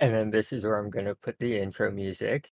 And then this is where I'm gonna put the intro music.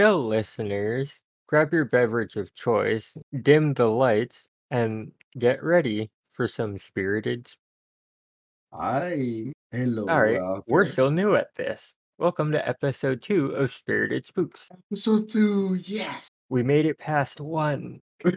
So, listeners, grab your beverage of choice, dim the lights, and get ready for some spirited. sp- Hi. Hello All right, out we're still new at this. Welcome to episode two of Spirited Spooks. Episode two, yes. We made it past one.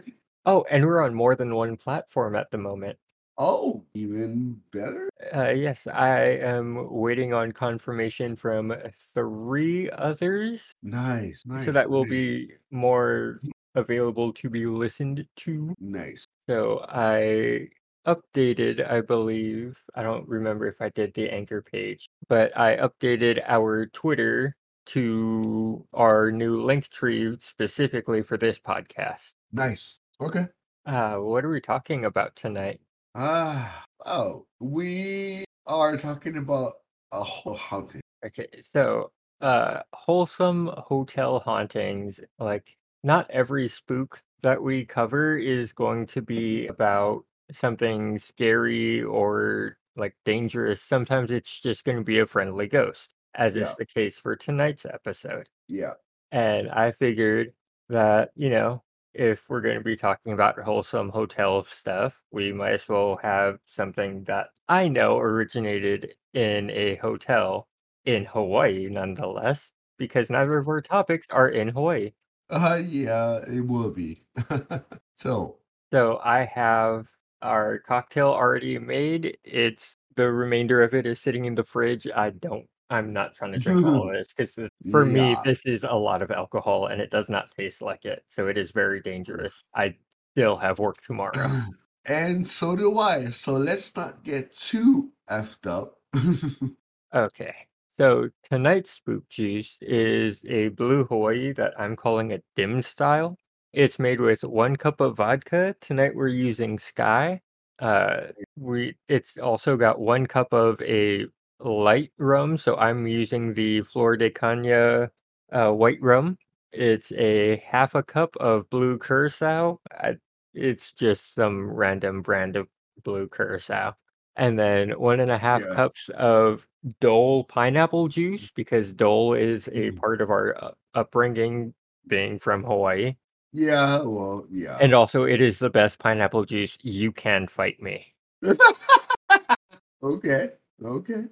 Oh, and we're on more than one platform at the moment. Oh, even better. Uh, yes, I am waiting on confirmation from three others, Nice, nice. so that will nice, be more available to be listened to. nice. So I updated, I believe, I don't remember if I did the anchor page, but I updated our Twitter to our new link tree specifically for this podcast. Nice. Okay. Uh, what are we talking about tonight? Ah, oh, we are talking about a whole haunting. Okay, so uh wholesome hotel hauntings, like not every spook that we cover is going to be about something scary or like dangerous. Sometimes it's just going to be a friendly ghost, as Yeah. is the case for tonight's episode. Yeah. And I figured that, you know, if we're going to be talking about wholesome hotel stuff, we might as well have something that I know originated in a hotel in Hawaii, nonetheless, because neither of our topics are in Hawaii. Uh, yeah, it will be. so, So I have our cocktail already made. It's the remainder of it is sitting in the fridge. I don't, I'm not trying to drink all of this because for me, this is a lot of alcohol and it does not taste like it. So it is very dangerous. I still have work tomorrow. and so do I. So let's not get too effed up. Okay. So tonight's spook juice is a blue Hawaii that I'm calling a dim style. It's made with one cup of vodka. Tonight we're using Skyy. Uh, we it's also got one cup of a light rum, so I'm using the Flor de Caña uh, white rum. It's a half a cup of blue curacao. I, it's just some random brand of blue curacao. And then one and a half Yeah. cups of Dole pineapple juice because Dole is a Mm. part of our uh, upbringing being from Hawaii. yeah, well, yeah. And also, it is the best pineapple juice. You can fight me. okay. Okay.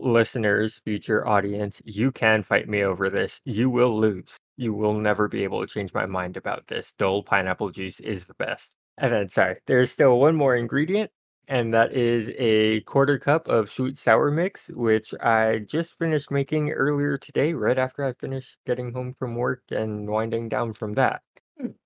Listeners, future audience, you can fight me over this. You will lose. You will never be able to change my mind about this. Dole pineapple juice is the best. And then, sorry, there's still one more ingredient, and that is a quarter cup of sweet sour mix, which I just finished making earlier today, right after I finished getting home from work and winding down from that.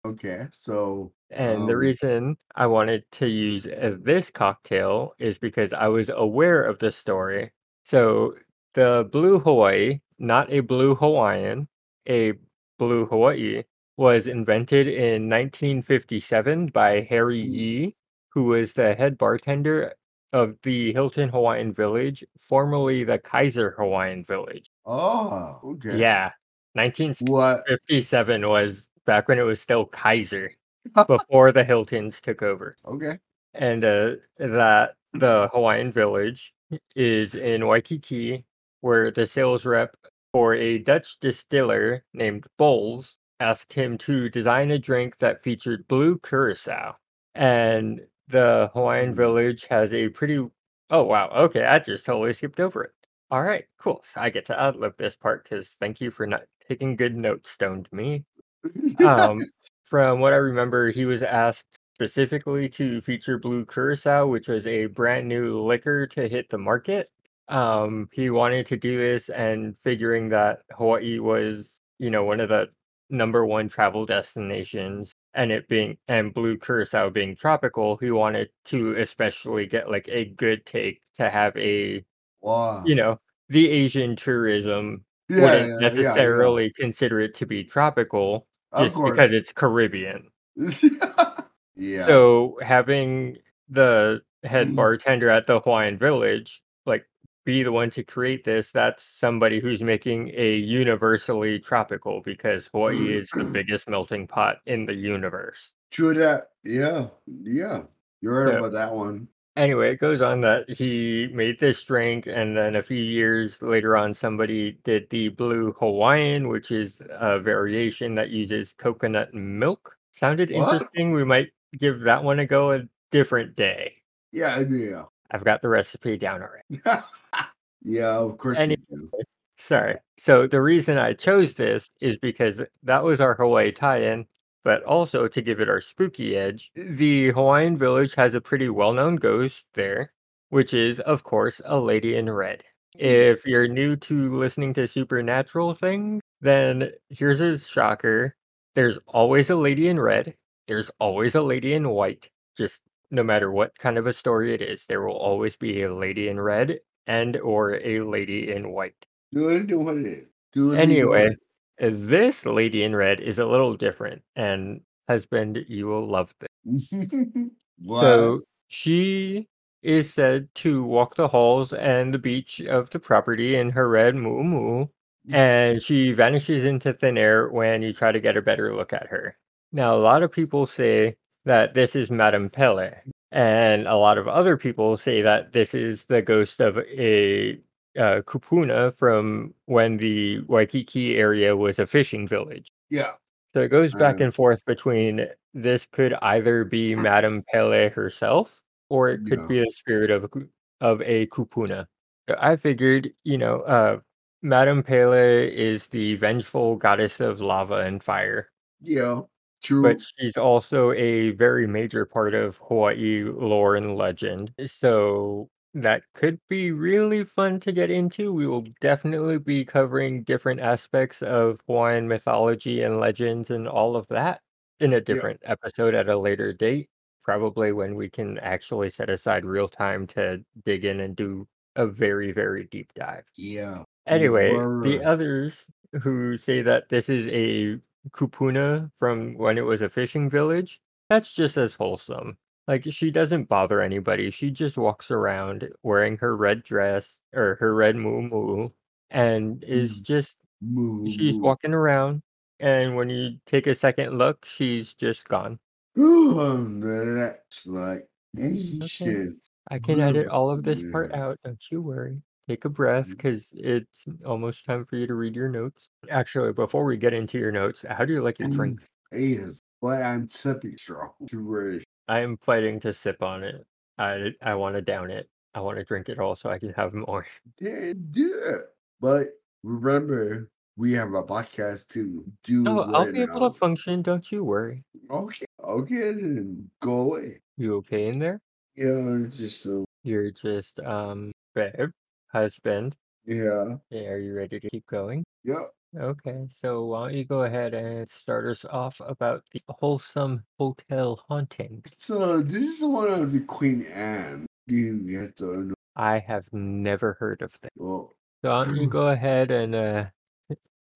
Okay. So, And the Um, reason I wanted to use uh, this cocktail is because I was aware of this story. So, the Blue Hawaii, not a Blue Hawaiian, a Blue Hawaii, was invented in 1957 by Harry Mm. Yee, who was the head bartender of the Hilton Hawaiian Village, formerly the Kaiser Hawaiian Village. oh, okay. Yeah, What? 1957 was back when it was still Kaiser before the Hiltons took over. Okay. And uh, that the Hawaiian Village is in Waikiki, where the sales rep for a Dutch distiller named Bols asked him to design a drink that featured blue curacao. And the Hawaiian Hmm. Village has a pretty. Oh, wow. Okay. I just totally skipped over it. All right. Cool. So I get to outlip this part because thank you for not taking good notes, stoned me. Um, from what I remember, he was asked specifically to feature Blue Curacao, which was a brand new liquor to hit the market. Um, he wanted to do this, and figuring that Hawaii was, you know, one of the number one travel destinations, and it being and Blue Curacao being tropical, he wanted to especially get like a good take to have a, wow. you know, the Asian tourism Yeah, wouldn't yeah, yeah, yeah. necessarily consider it to be tropical, just because it's Caribbean. yeah. So having the head Mm. bartender at the Hawaiian Village like be the one to create this, that's somebody who's making a universally tropical because Hawaii is the biggest melting pot in the universe. True that. Yeah. Yeah. You're right Yeah. about that one. Anyway, it goes on that he made this drink, and then a few years later on, somebody did the Blue Hawaiian, which is a variation that uses coconut milk. Sounded What? interesting. We might give that one a go a different day. Yeah, yeah. I've got the recipe down already. yeah, of course Any- you do. Sorry. So the reason I chose this is because that was our Hawaii tie-in, but also to give it our spooky edge. The Hawaiian Village has a pretty well-known ghost there, which is of course a lady in red. Mm. If you're new to listening to supernatural things, then here's a shocker. There's always a lady in red. There's always a lady in white. Just no matter what kind of a story it is, there will always be a lady in red and or a lady in white. Do it, do what it is. Do. Anyway, this lady in red is a little different, and husband, you will love this. what? So she is said to walk the halls and the beach of the property in her red muumuu mm. and she vanishes into thin air when you try to get a better look at her. Now, a lot of people say that this is Madame Pele, and a lot of other people say that this is the ghost of a uh, kupuna from when the Waikiki area was a fishing village. yeah. So it goes back Um, and forth between this could either be Madame Pele herself, or it could Yeah. be the spirit of a, of a kupuna. So I figured, you know, uh, Madame Pele is the vengeful goddess of lava and fire, Yeah. True. but she's also a very major part of Hawaii lore and legend. Eh, so that could be really fun to get into. We will definitely be covering different aspects of Hawaiian mythology and legends and all of that in a different episode at a later date. Probably when we can actually set aside real time to dig in and do a very, very deep dive. yeah. Anyway, the others who say that this is a kupuna from when it was a fishing village, that's just as wholesome. Like she doesn't bother anybody. She just walks around wearing her red dress or her red moo and is Mm. just Moo, she's walking around and when you take a second look, she's just gone. Ooh, that's like shit. I can edit all of this part out, don't you worry. Take a breath because it's almost time for you to read your notes. Actually, before we get into your notes, how do you like your drink? Yes, but I'm sipping strong. I am fighting to sip on it. I I want to down it. I want to drink it all so I can have more. Yeah, it. But remember, we have a podcast to do. Oh, I'll right be able now. to function. Don't you worry. Okay, okay, then go away. You okay in there? Yeah, it's just so. You're just um babe, husband. Yeah, Yeah, are you ready to keep going? Yep. Okay, so why don't you go ahead and start us off about the wholesome hotel hauntings? So this is one of the Queen Anne. You get to know. I have never heard of that. Well, So why don't you go ahead and uh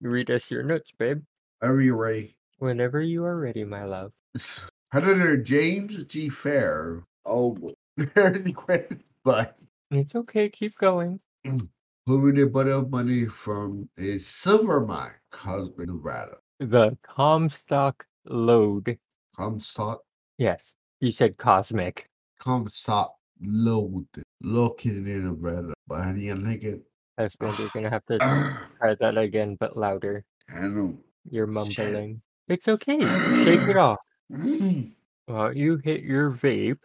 read us your notes, babe? are you ready? Whenever you are ready, my love. Senator James G. Fair. Oh, boy. Very quick, but It's okay, keep going. A bunch of money from a silver mine, husband, Nevada. The Comstock Lode. Comstock, Yes, you said cosmic. Comstock Lode, located in Nevada. But how do you like it? Husband, you're gonna have to try that again, but louder. I know. You're Shit. mumbling. It's okay. Shake it off. Mm. Why don't you hit your vape,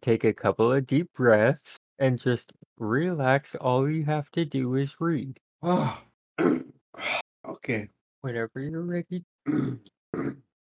take a couple of deep breaths, and just relax. All you have to do is read. Ah. okay. Whenever you're ready.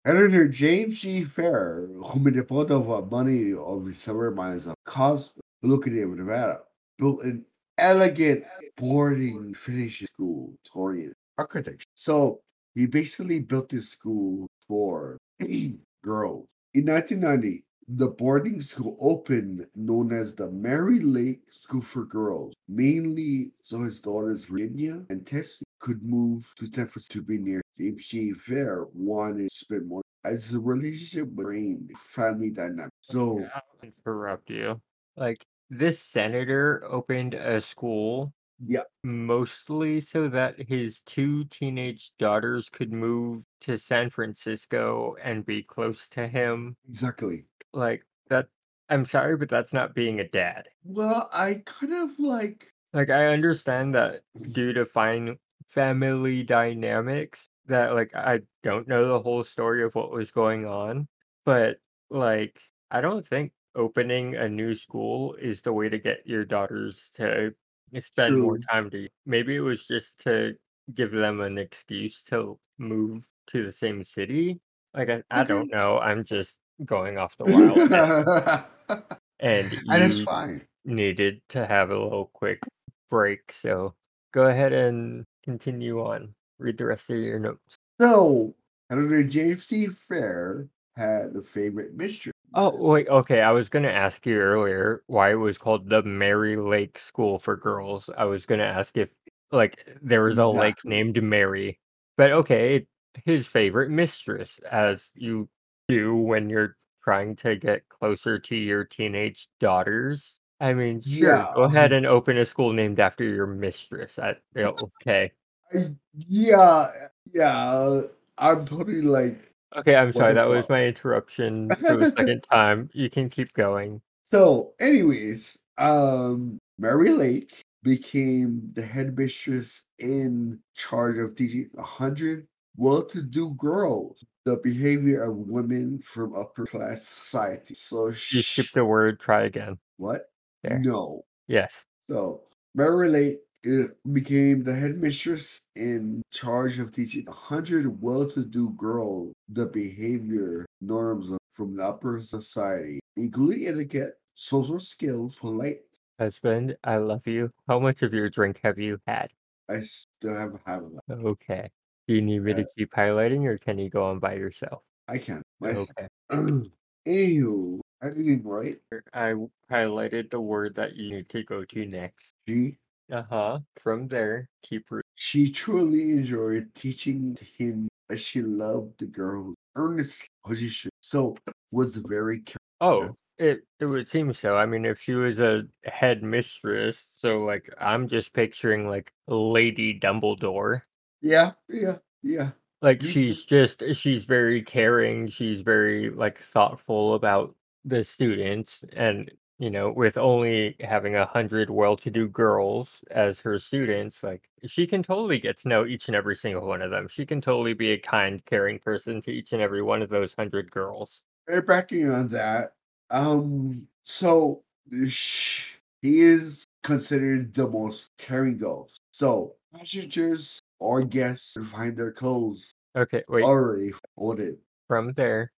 Editor James G. Fair, who made a pot of money of the summer mines of Cosmo, located in Nevada, built an elegant boarding finishing school, Torian architecture. So he basically built this school for girls. In 1990, the boarding school opened, known as the Mary Lake School for Girls, mainly so his daughters Virginia and Tessie could move to San Francisco to be near James G. Fair wanted to spend more as a relationship brain family dynamic. So Yeah, I'll interrupt you. Like this senator opened a school Yeah. mostly so that his two teenage daughters could move to San Francisco and be close to him. exactly. Like that I'm sorry, but that's not being a dad. Well, I kind of like Like I understand that due to fine family dynamics that like I don't know the whole story of what was going on, but like I don't think opening a new school is the way to get your daughters to spend more time to maybe it was just to give them an excuse to move to the same city. Like I, I Okay. don't know. I'm just going off the wild. And and it's you fine. needed to have a little quick break. So go ahead and continue on. Read the rest of your notes. So, Senator James C. Fair had a favorite mistress. Oh, wait. Okay. I was going to ask you earlier why it was called the Mary Lake School for Girls. I was going to ask if, like, there was a lake named Mary. But okay, his favorite mistress, as you do when you're trying to get closer to your teenage daughters. I mean, sure, Yeah. go ahead and open a school named after your mistress. I, okay. I, yeah. Yeah. I'm totally like, Okay, I'm sorry. That was fuck? my interruption for the second time. You can keep going. So, anyways, um, Mary Lake became the head mistress in charge of teaching a hundred well-to-do girls the behavior of women from upper class society. So, You sh- skipped a word. Try again. what? There. No. Yes. So, Mary Lake uh, became the headmistress in charge of teaching a hundred well-to-do girls the behavior norms of, from the upper society, including etiquette, social skills, polite. Husband, I love you. How much of your drink have you had? I still have have that. Okay. Do you need me to keep highlighting or can you go on by yourself? I can. My Okay. Anywho, I didn't write I highlighted the word that you need to go to next. She. Uh huh. From there, keep. She truly enjoyed teaching him as she loved the girls earnestly. should. So was very careful. Oh, it it would seem so. I mean, if she was a head mistress, so like I'm just picturing like Lady Dumbledore. Yeah, yeah, yeah. Like Me too. she's just she's very caring, she's very like thoughtful about the students and you know, with only having a hundred well-to-do girls as her students, like she can totally get to know each and every single one of them. She can totally be a kind, caring person to each and every one of those hundred girls. And backing on that, um, so sh- he is considered the most caring ghost. So passengers or guests who find their clothes Okay, wait. already folded. From there.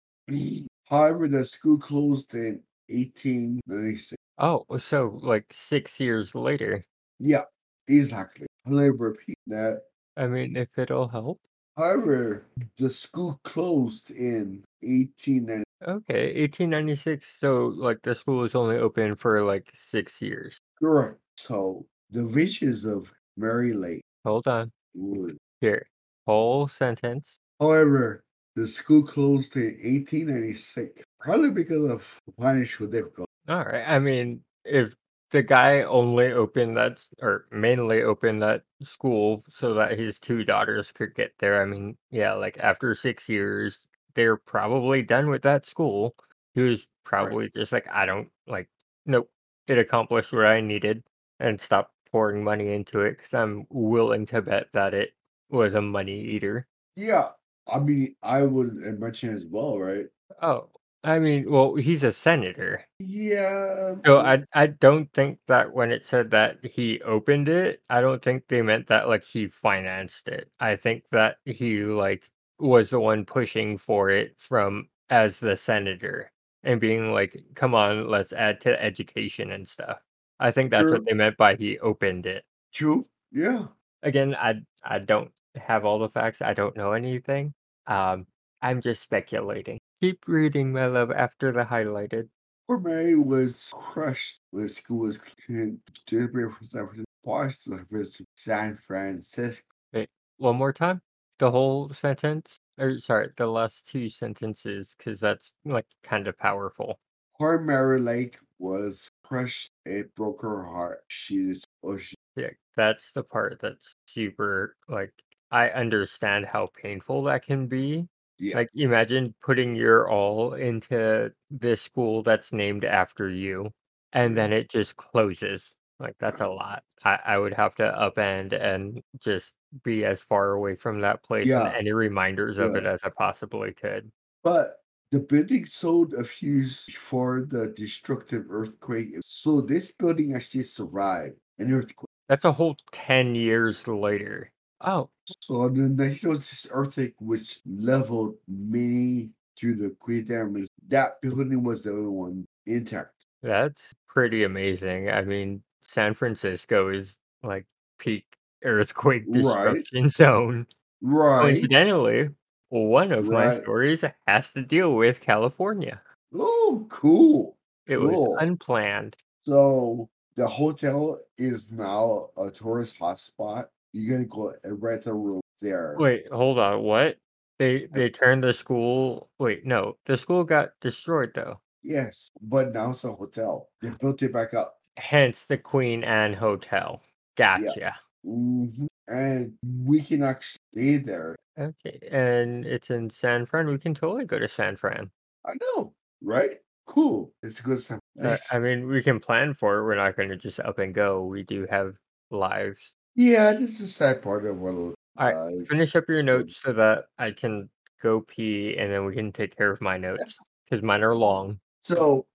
However, the school closed in 1896. Oh, so like six years later. Yeah, exactly. Let me repeat that. I mean, if it'll help. However, the school closed in 1890. Okay, 1896. So like the school was only open for like six years. Correct. So the visions of Mary Lake Hold on. Would Here. Whole sentence. However, the school closed in 1896, probably because of financial difficulty. All right. I mean, if the guy only opened that or mainly opened that school so that his two daughters could get there, I mean, yeah, like after six years, they're probably done with that school. He was probably just like, I don't like, nope, it accomplished what I needed and stopped pouring money into it because I'm willing to bet that it was a money eater. Yeah, I mean, I would mention as well, right? Oh, I mean, well, he's a senator. Yeah, So I I don't think that when it said that he opened it, I don't think they meant that like he financed it. I think that he like was the one pushing for it from as the senator and being like, "Come on, let's add to education and stuff." I think that's what they meant by he opened it. true. Yeah, Again, I I don't have all the facts. I don't know anything. Um, I'm just speculating. Keep reading, my love, after the highlighted. Mary was crushed when school was prepare for San Francisco, visit San Francisco. Wait, one more time. the whole sentence? Or sorry, the last two sentences, because that's like kind of powerful. Mary Lake was crushed. It broke her heart. She's oh, she, Yeah, that's the part that's super like I understand how painful that can be. yeah, Like imagine putting your all into this school that's named after you and then mm-hmm. it just closes. Like that's a lot. I, I would have to upend and just be as far away from that place and any reminders of it as I possibly could. But the building sold a few years before the destructive earthquake. So this building actually survived an earthquake. That's a whole 10 years later. Oh, So the national this earthquake which leveled many through the Queen damage. That building was the only one intact. that's pretty amazing. I mean, San Francisco is like peak earthquake Right, disruption zone. right, Coincidentally, one of my stories has to deal with California. Oh, cool, It was unplanned. So the hotel is now a tourist hotspot. You're gonna go and rent a room there. Wait, hold on. What? They they turned the school. Wait, no, the school got destroyed though. Yes, but now it's a hotel. They built it back up. Hence the Queen Anne Hotel. Gotcha. Hmm And we can actually stay there. Okay, and it's in San Fran. We can totally go to San Fran. I know, right? Cool. It's a good time. Uh, I mean, we can plan for it. We're not going to just up and go. We do have lives. yeah, this is a sad part of what. All right, finish up your notes so that I can go pee, and then we can take care of my notes because mine are long. So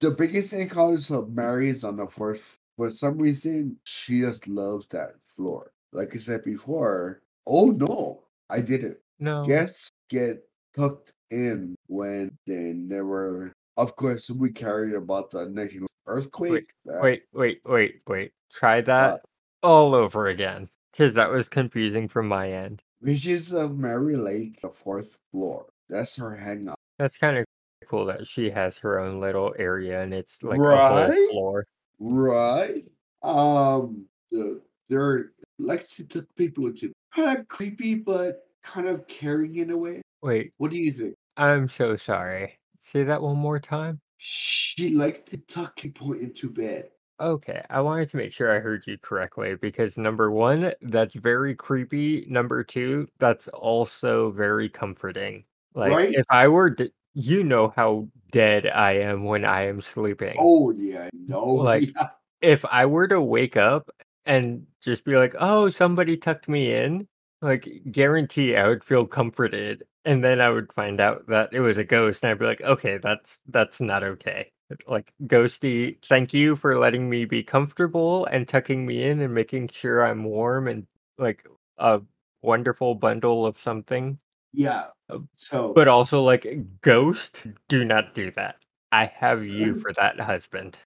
the biggest thing cause of Mary is on the fourth. For some reason, she just loves that floor. Like I said before. Oh no, I didn't. No, Guests get tucked in when they never. Of course, we carried about the next earthquake. that- wait, wait, wait, wait. Try that all over again because that was confusing from my end. Visions of Mary Lake, the fourth floor. That's her hangout. That's kind of cool that she has her own little area and it's like a whole floor. Right? Um, the, there likes to took people into kind of creepy, but kind of caring in a way. Wait, What do you think? I'm so sorry. Say that one more time. She likes to tuck people into bed. Okay, I wanted to make sure I heard you correctly because number one, that's very creepy. Number two, that's also very comforting. Like, Right? if I were, d- you know how dead I am when I am sleeping. Oh yeah, no, Like- yeah. If I were to wake up and just be like, oh, somebody tucked me in, like, guarantee I would feel comforted. And then I would find out that it was a ghost, and I'd be like, okay, that's that's not okay. Like, ghosty, thank you for letting me be comfortable and tucking me in and making sure I'm warm and like a wonderful bundle of something. yeah. Uh, So But also, like, ghost, do not do that. I have you for that husband.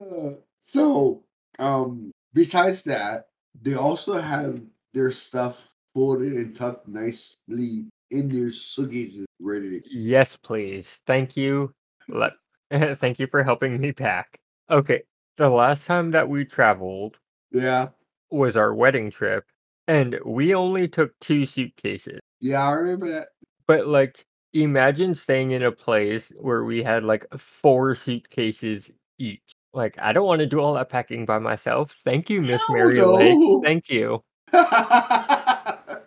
Uh, so um besides that, they also have their stuff folded and tucked nicely in their suitcases ready to Yes, please. Thank you. Let thank you for helping me pack. Okay, the last time that we traveled Yeah. was our wedding trip, and we only took two suitcases. Yeah, I remember that. But like, imagine staying in a place where we had like four suitcases each. Like, I don't want to do all that packing by myself. Thank you, Miss Mary no. Lake. Thank you.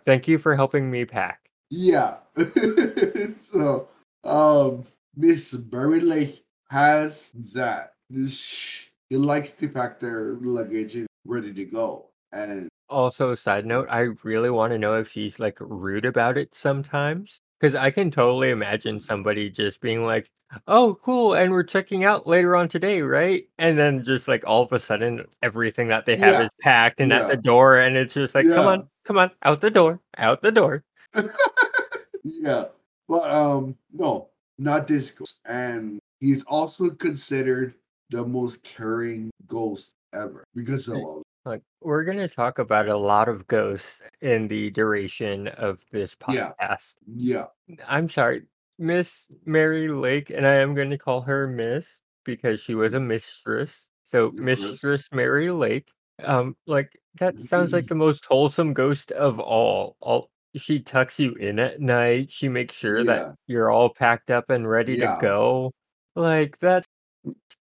Thank you for helping me pack. yeah. so, um, Miss Mary Lake has that. She likes to pack their luggage and ready to go. And Also, side note, I really want to know if she's like rude about it sometimes. Because I can totally imagine somebody just being like, oh, cool, and we're checking out later on today, right? And then just like all of a sudden, everything that they have Yeah. is packed and at the door, and it's just like, come on, come on, out the door, out the door. yeah, but um, no, not this ghost. And he's also considered the most caring ghost ever because of Like, we're going to talk about a lot of ghosts in the duration of this Yeah. podcast. Yeah, I'm sorry, Miss Mary Lake, and I am going to call her Miss because she was a mistress. So. Mistress Mary Lake. Um, like that sounds like the most wholesome ghost of all. All she tucks you in at night, she makes sure that Yeah. you're all packed up and ready to Yeah. go. Like, that's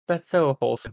that's so wholesome.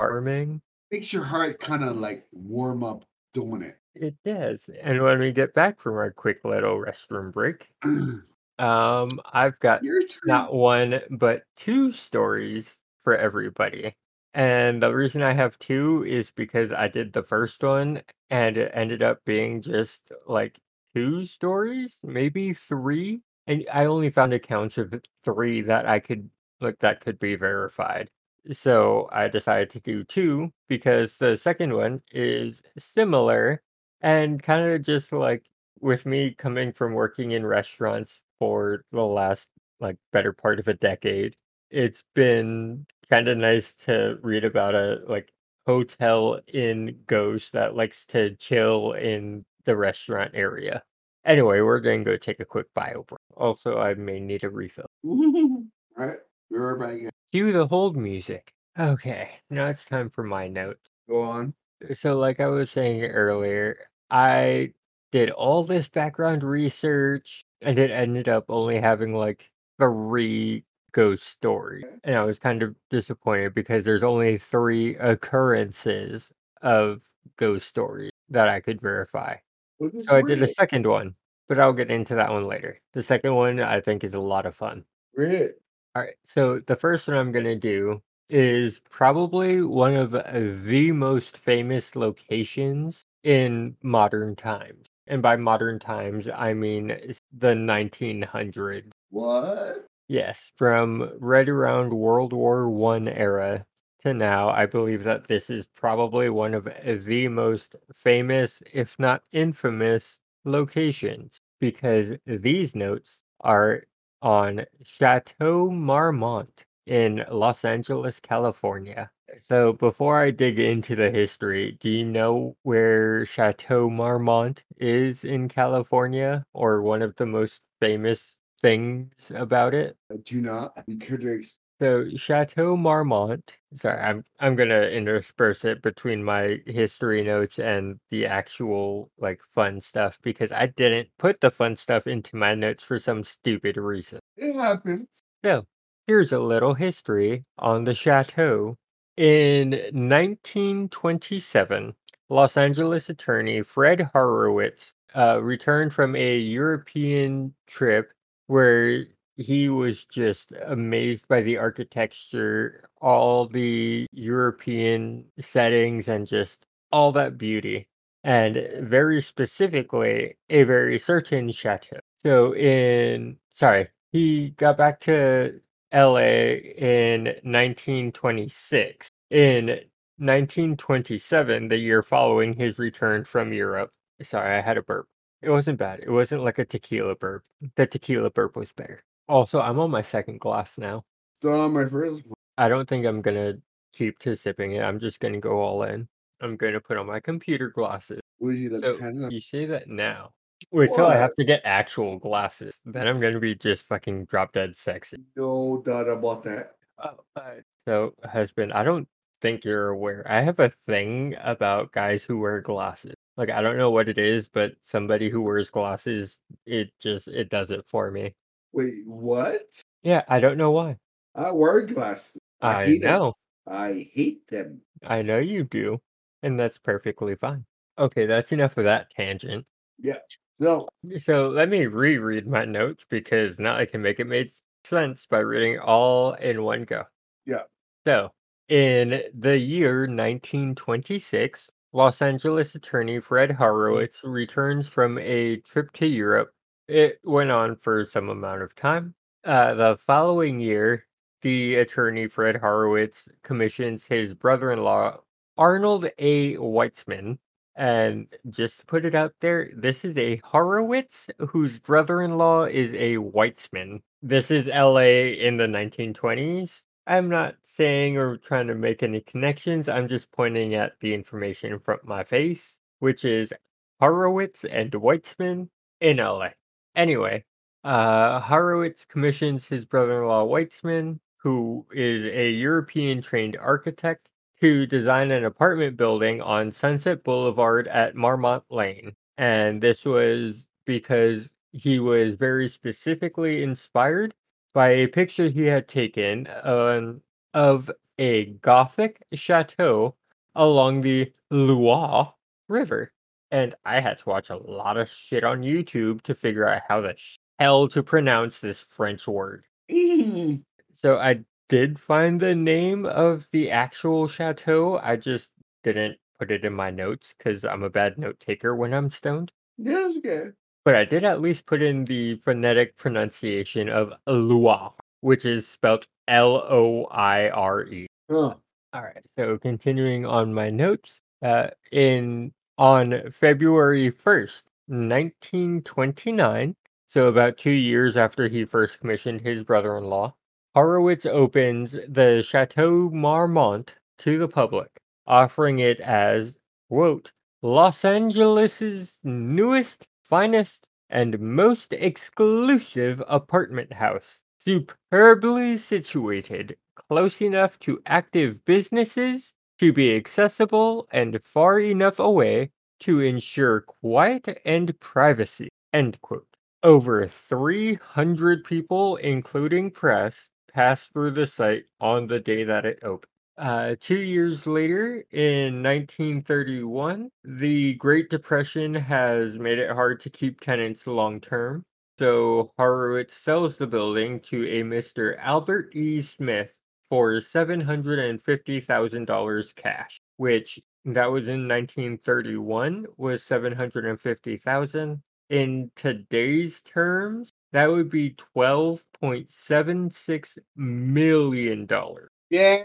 Makes your heart kinda, like, warm up doing it. It does, and when we get back from our quick little restroom break, um, I've got not 1, but 2 stories for everybody, and the reason I have 2 is because I did the first one, and it ended up being just, like, 2 stories, maybe 3, and I only found accounts of 3 that I could like, that could be verified. So, I decided to do 2 because the second one is similar and kinda just, like, with me coming from working in restaurants for the last, like, better part of a decade, it's been kinda nice to read about a, like, hotel in ghost that likes to chill in the restaurant area. Anyway, we're gonna go take a quick bio break. Also, I may need a refill. Alright, be right back. Cue the hold music. Okay, now it's time for my notes. Go on. Uh, so, like I was saying earlier, I did all this background research, and it ended up only having, like, 3 ghost stories, and I was kind of disappointed because there's only 3 occurrences of ghost stories that I could verify. So I did a second one, but I'll get into that one later. The second one I think is a lot of fun. Great. Alright, so the first one I'm gonna do is probably one of uh, the most famous locations in modern times, and by modern times, I mean eh, the 1900s. What? Yes, from right around World War I era to now, I believe that this is probably one of eh, the most famous, if not infamous, locations, because these notes are on Chateau Marmont in Los Angeles, California. So, before I dig into the history, do you know where Chateau Marmont is in California, or one of the most famous things about it? I do not. You could So, Chateau Marmont sorry, I'm I'm gonna intersperse it between my history notes and the actual, like, fun stuff because I didn't put the fun stuff into my notes for some stupid reason. It happens. So, here's a little history on the chateau. In 1927, Los Angeles attorney Fred Horowitz, uh, returned from a European trip where he was just amazed by the architecture, all the European settings, and just all that beauty, and very specifically, a very certain chateau. So in sorry, he got back to LA in 1926. In 1927, the year following his return from Europe sorry, I had a burp. It wasn't bad, it wasn't like a tequila burp. The tequila burp was better. Also, I'm on my 2nd glass now. Still on my first one. I don't think I'm gonna keep to sipping it, I'm just gonna go all in. I'm gonna put on my computer glasses. You So, of you say that now. Wait till I have to get actual glasses, then I'm gonna be just fucking drop dead sexy. No doubt about that. Oh, so, husband, I don't think you're aware. I have a thing about guys who wear glasses. Like, I don't know what it is, but somebody who wears glasses, it just it does it for me. Wait, what? Yeah, I don't know why. I wear glasses. I I know. I hate them. I know you do, and that's perfectly fine. Okay, that's enough of that tangent. Yeah. So So, let me reread my notes because now I can make it make sense by reading all in one go. Yeah. So, in the year 1926, Los Angeles attorney Fred Horowitz returns from a trip to Europe. It went on for some amount of time. Uh, the following year, the attorney Fred Horowitz commissions his brother-in-law, Arnold A. Weitzman, and just to put it out there, this is a Horowitz whose brother-in-law is a Weitzman. This is LA in the 1920s. I'm not saying or trying to make any connections, I'm just pointing at the information in front of my face, which is Horowitz and Weitzman in LA. Anyway, uh, Horowitz commissions his brother-in-law Weitzman, who is a European-trained architect, to design an apartment building on Sunset Boulevard at Marmont Lane, and this was because he was very specifically inspired by a picture he had taken um, of a Gothic chateau along the Loire River. And I had to watch a lot of shit on YouTube to figure out how the hell to pronounce this French word. So I did find the name of the actual chateau. I just didn't put it in my notes because I'm a bad note taker when I'm stoned. Yeah, it's okay. But I did at least put in the phonetic pronunciation of Loire, which is spelled L O I R E. All right. So continuing on my notes, uh, in on February first, nineteen twenty nine, so about two years after he first commissioned his brother-in-law, Horowitz opens the Chateau Marmont to the public, offering it as quote Los Angeles's newest, finest, and most exclusive apartment house, superbly situated, close enough to active businesses to be accessible and far enough away to ensure quiet and privacy. End quote. Over 300 people, including press, passed through the site on the day that it opened. Uh, two years later, in 1931, the Great Depression has made it hard to keep tenants long term. So Horowitz sells the building to a Mr. Albert E. Smith for $750,000 cash, which that was in 1931 was 750,000. In today's terms, that would be 12.76 million dollars. Yeah.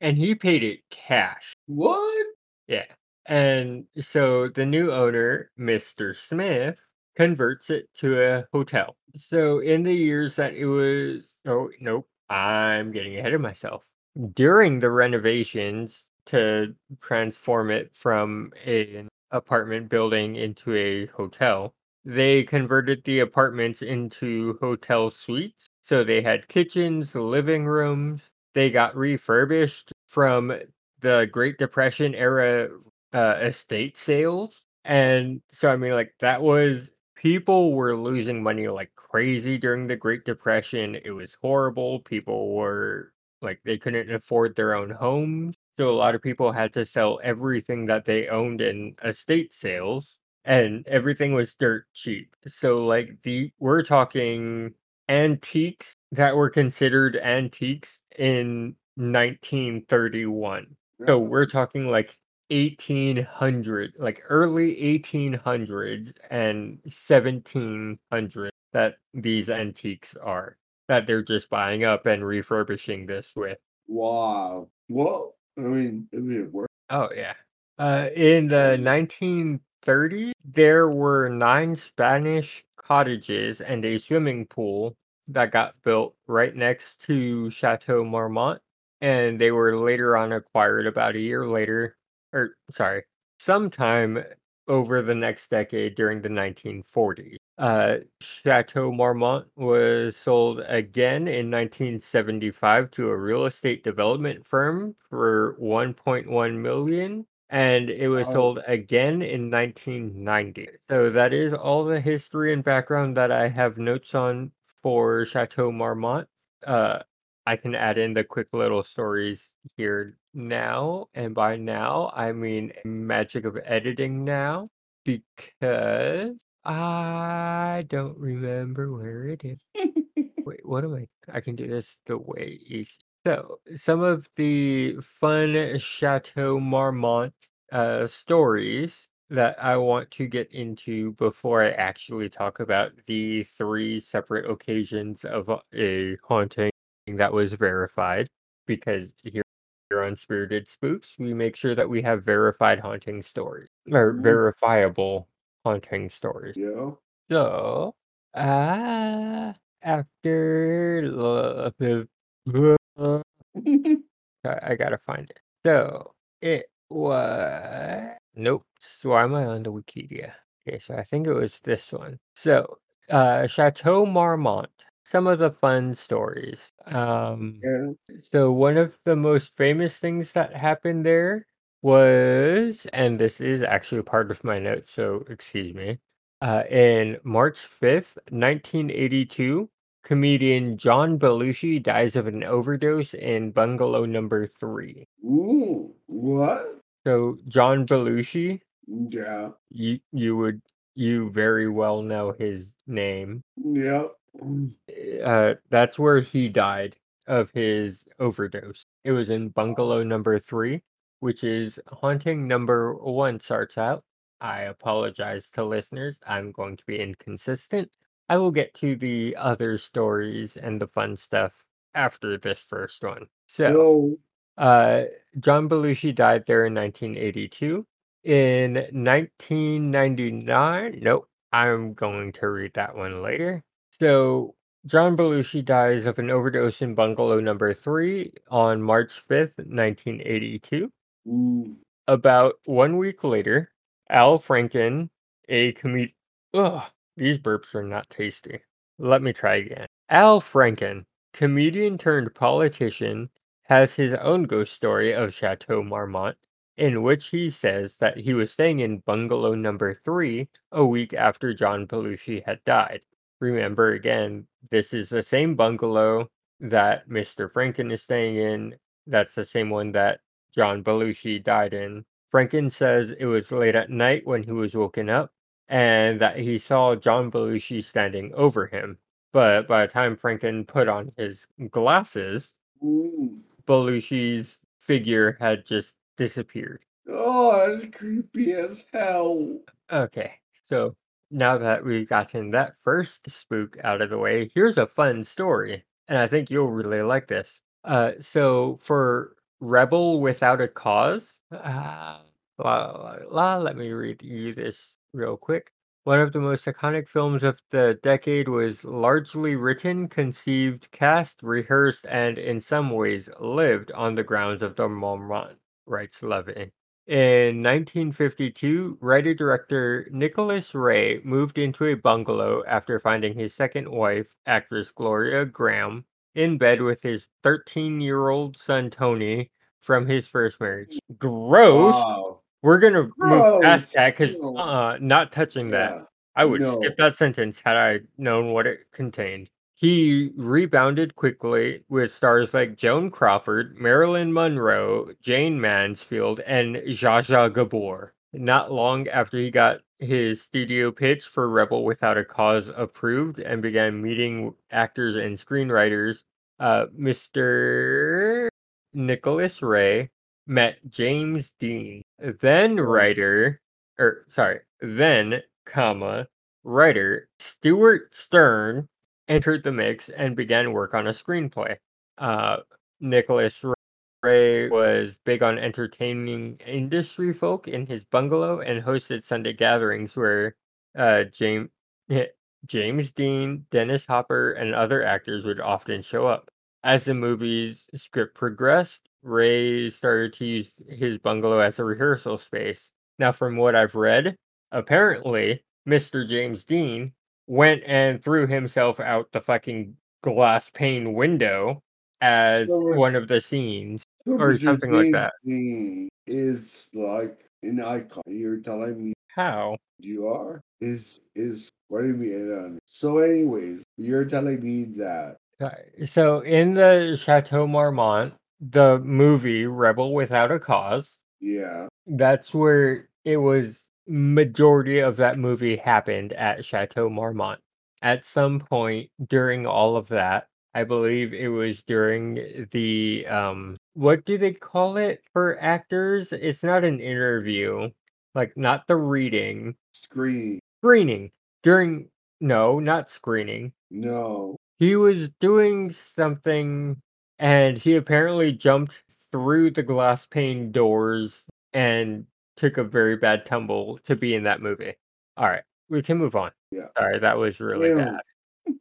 And he paid it cash. What? Yeah. And so the new owner, Mr. Smith, converts it to a hotel. So in the years that it was oh nope, I'm getting ahead of myself. During the renovations to transform it from an apartment building into a hotel, they converted the apartments into hotel suites. So they had kitchens, living rooms. They got refurbished from the Great Depression era uh, estate sales. And so, I mean, like, that was people were losing money like crazy during the Great Depression. It was horrible. People were like, they couldn't afford their own homes. So, a lot of people had to sell everything that they owned in estate sales and everything was dirt cheap. So like the we're talking antiques that were considered antiques in 1931. So we're talking like 1800, like early 1800s and 1700 that these antiques are that they're just buying up and refurbishing this with. Wow. Well, I mean, it worked. Oh yeah. Uh, in the 1930s, there were nine Spanish cottages and a swimming pool that got built right next to Chateau Marmont, and they were later on acquired about a year later, or sorry, sometime over the next decade during the 1940s. Uh, Chateau Marmont was sold again in 1975 to a real estate development firm for 1.1 million and it was Oh. sold again in 1990. So that is all the history and background that I have notes on for Chateau Marmont. Uh, I can add in the quick little stories here now, and by now I mean magic of editing now because I don't remember where it is. Wait, what am I? I can do this the way easy. So, some of the fun Chateau Marmont uh, stories that I want to get into before I actually talk about the three separate occasions of a- a haunting that was verified. Because here, here on Spirited Spooks, we make sure that we have verified haunting stories or Mhm. verifiable haunting stories. Yeah. So, uh, after the- I gotta find it. So it was nope. So why am I on the Wikipedia? Okay, so I think it was this one. So, uh, Chateau Marmont. Some of the fun stories. Um, yeah. so one of the most famous things that happened there was, and this is actually part of my notes, so excuse me. Uh, in March 5th, 1982, comedian John Belushi dies of an overdose in bungalow number three. Ooh, what? So John Belushi, Yeah. you you would you very well know his name. Yep. Uh, that's where he died of his overdose. It was in bungalow number three, which is haunting number one starts out. I apologize to listeners. I'm going to be inconsistent. I will get to the other stories and the fun stuff after this first one. So, No. uh, John Belushi died there in 1982. In 1999, nope, I'm going to read that one later. So, John Belushi dies of an overdose in bungalow number three on March 5th, 1982. Ooh. About one week later, Al Franken, a comedian. Ugh, these burps are not tasty. Let me try again. Al Franken, comedian turned politician, has his own ghost story of Chateau Marmont, in which he says that he was staying in bungalow number three a week after John Belushi had died. Remember again, this is the same bungalow that Mr. Franken is staying in. That's the same one that John Belushi died in. Franken says it was late at night when he was woken up and that he saw John Belushi standing over him. But by the time Franken put on his glasses, Ooh. Belushi's figure had just disappeared. Oh, that's creepy as hell. Okay, so now that we've gotten that first spook out of the way, here's a fun story, and I think you'll really like this. Uh, so for Rebel Without a Cause, uh, la, la, la, let me read you this real quick. One of the most iconic films of the decade was largely written, conceived, cast, rehearsed, and in some ways lived on the grounds of the Marmont, writes Levy. In 1952, writer director Nicholas Ray moved into a bungalow after finding his second wife, actress Gloria Grahame, in bed with his 13 year old son Tony from his first marriage. Gross! Wow. We're gonna move past that because uh, not touching that. Yeah. I would No. skip that sentence had I known what it contained. He rebounded quickly with stars like Joan Crawford, Marilyn Monroe, Jayne Mansfield, and Zsa Zsa Gabor. Not long after he got his studio pitch for Rebel Without a Cause approved and began meeting actors and screenwriters, uh, Mr. Nicholas Ray met James Dean, then writer, or sorry, then, comma, writer Stewart Stern entered the mix and began work on a screenplay. Uh, Nicholas Ray was big on entertaining industry folk in his bungalow and hosted Sunday gatherings where uh, James James Dean, Dennis Hopper, and other actors would often show up. As the movie's script progressed, Ray started to use his bungalow as a rehearsal space. Now, from what I've read, apparently Mr. James Dean went and threw himself out the fucking glass pane window as So one of the scenes. Or something like that. Is like an icon. You're telling me How? you are? Is is what do you mean? So, anyways, you're telling me that So, in the Chateau Marmont, the movie Rebel Without a Cause, yeah. that's where it was majority of that movie happened at Chateau Marmont. At some point during all of that, I believe it was during the um what do they call it for actors? It's not an interview, like not the reading, Screen. screening. During no, not screening. No. He was doing something and he apparently jumped through the glass pane doors and took a very bad tumble to be in that movie. All right, we can move on. Yeah. Sorry, that was really Ew. bad.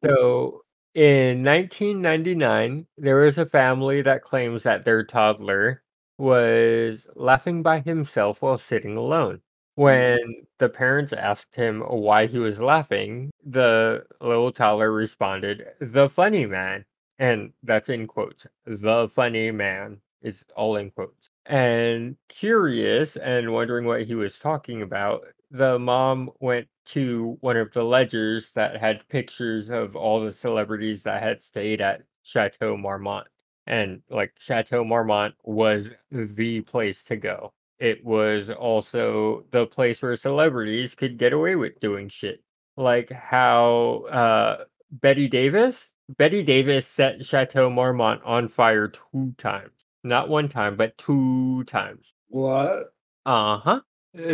So, in 1999, there was a family that claims that their toddler was laughing by himself while sitting alone. Mm. When the parents asked him why he was laughing, the little toddler responded, "The funny man." And that's in quotes. The funny man is all in quotes. And curious and wondering what he was talking about, the mom went to one of the ledgers that had pictures of all the celebrities that had stayed at Chateau Marmont. And like Chateau Marmont was the place to go. It was also the place where celebrities could get away with doing shit. Like how uh, Bette Davis, Betty Davis set Chateau Marmont on fire two times. Not one time, but two times. What? Uh huh.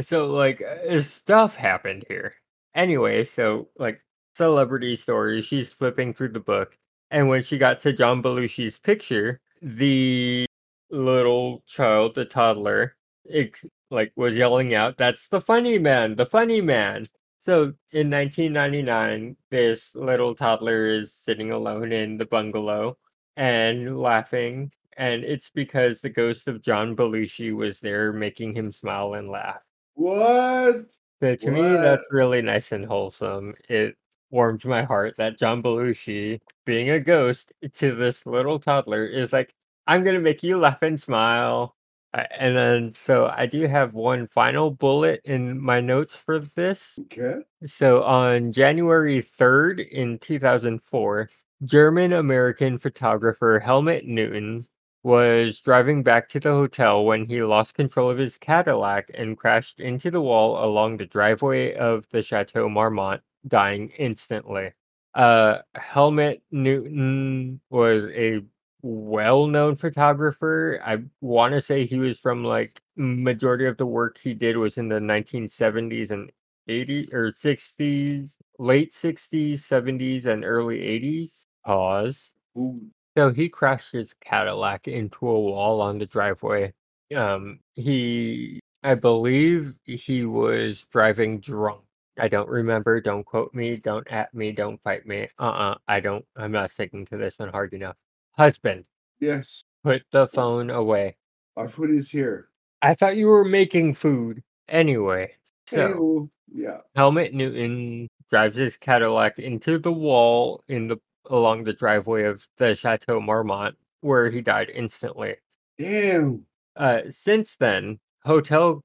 So like uh, stuff happened here. Anyway, so like celebrity stories. She's flipping through the book, and when she got to John Belushi's picture, the little child, the toddler, ex- like was yelling out, "That's the funny man! The funny man!" So in 1999, this little toddler is sitting alone in the bungalow and laughing, and it's because the ghost of John Belushi was there making him smile and laugh. What? So to me, that's really nice and wholesome. It warmed my heart that John Belushi, being a ghost to this little toddler, is like, I'm gonna make you laugh and smile. And then, so I do have one final bullet in my notes for this. Okay. So on January 3rd in 2004, German American photographer Helmut Newton was driving back to the hotel when he lost control of his Cadillac and crashed into the wall along the driveway of the Chateau Marmont, dying instantly. Uh, Helmut Newton was a well-known photographer. I want to say he was from like majority of the work he did was in the 1970s and 80s or 60s, late 60s, 70s, and early 80s. Pause. Ooh. So he crashed his Cadillac into a wall on the driveway. Um, he, I believe he was driving drunk. I don't remember. Don't quote me. Don't at me. Don't fight me. Uh uh I don't. I'm not sticking to this one hard enough. Husband, Yes. put the phone away. Our food is here. I thought you were making food. Anyway, so. Hey-o. yeah. Helmut Newton drives his Cadillac into the wall in the along the driveway of the Chateau Marmont, where he died instantly. Damn. Uh, since then, hotel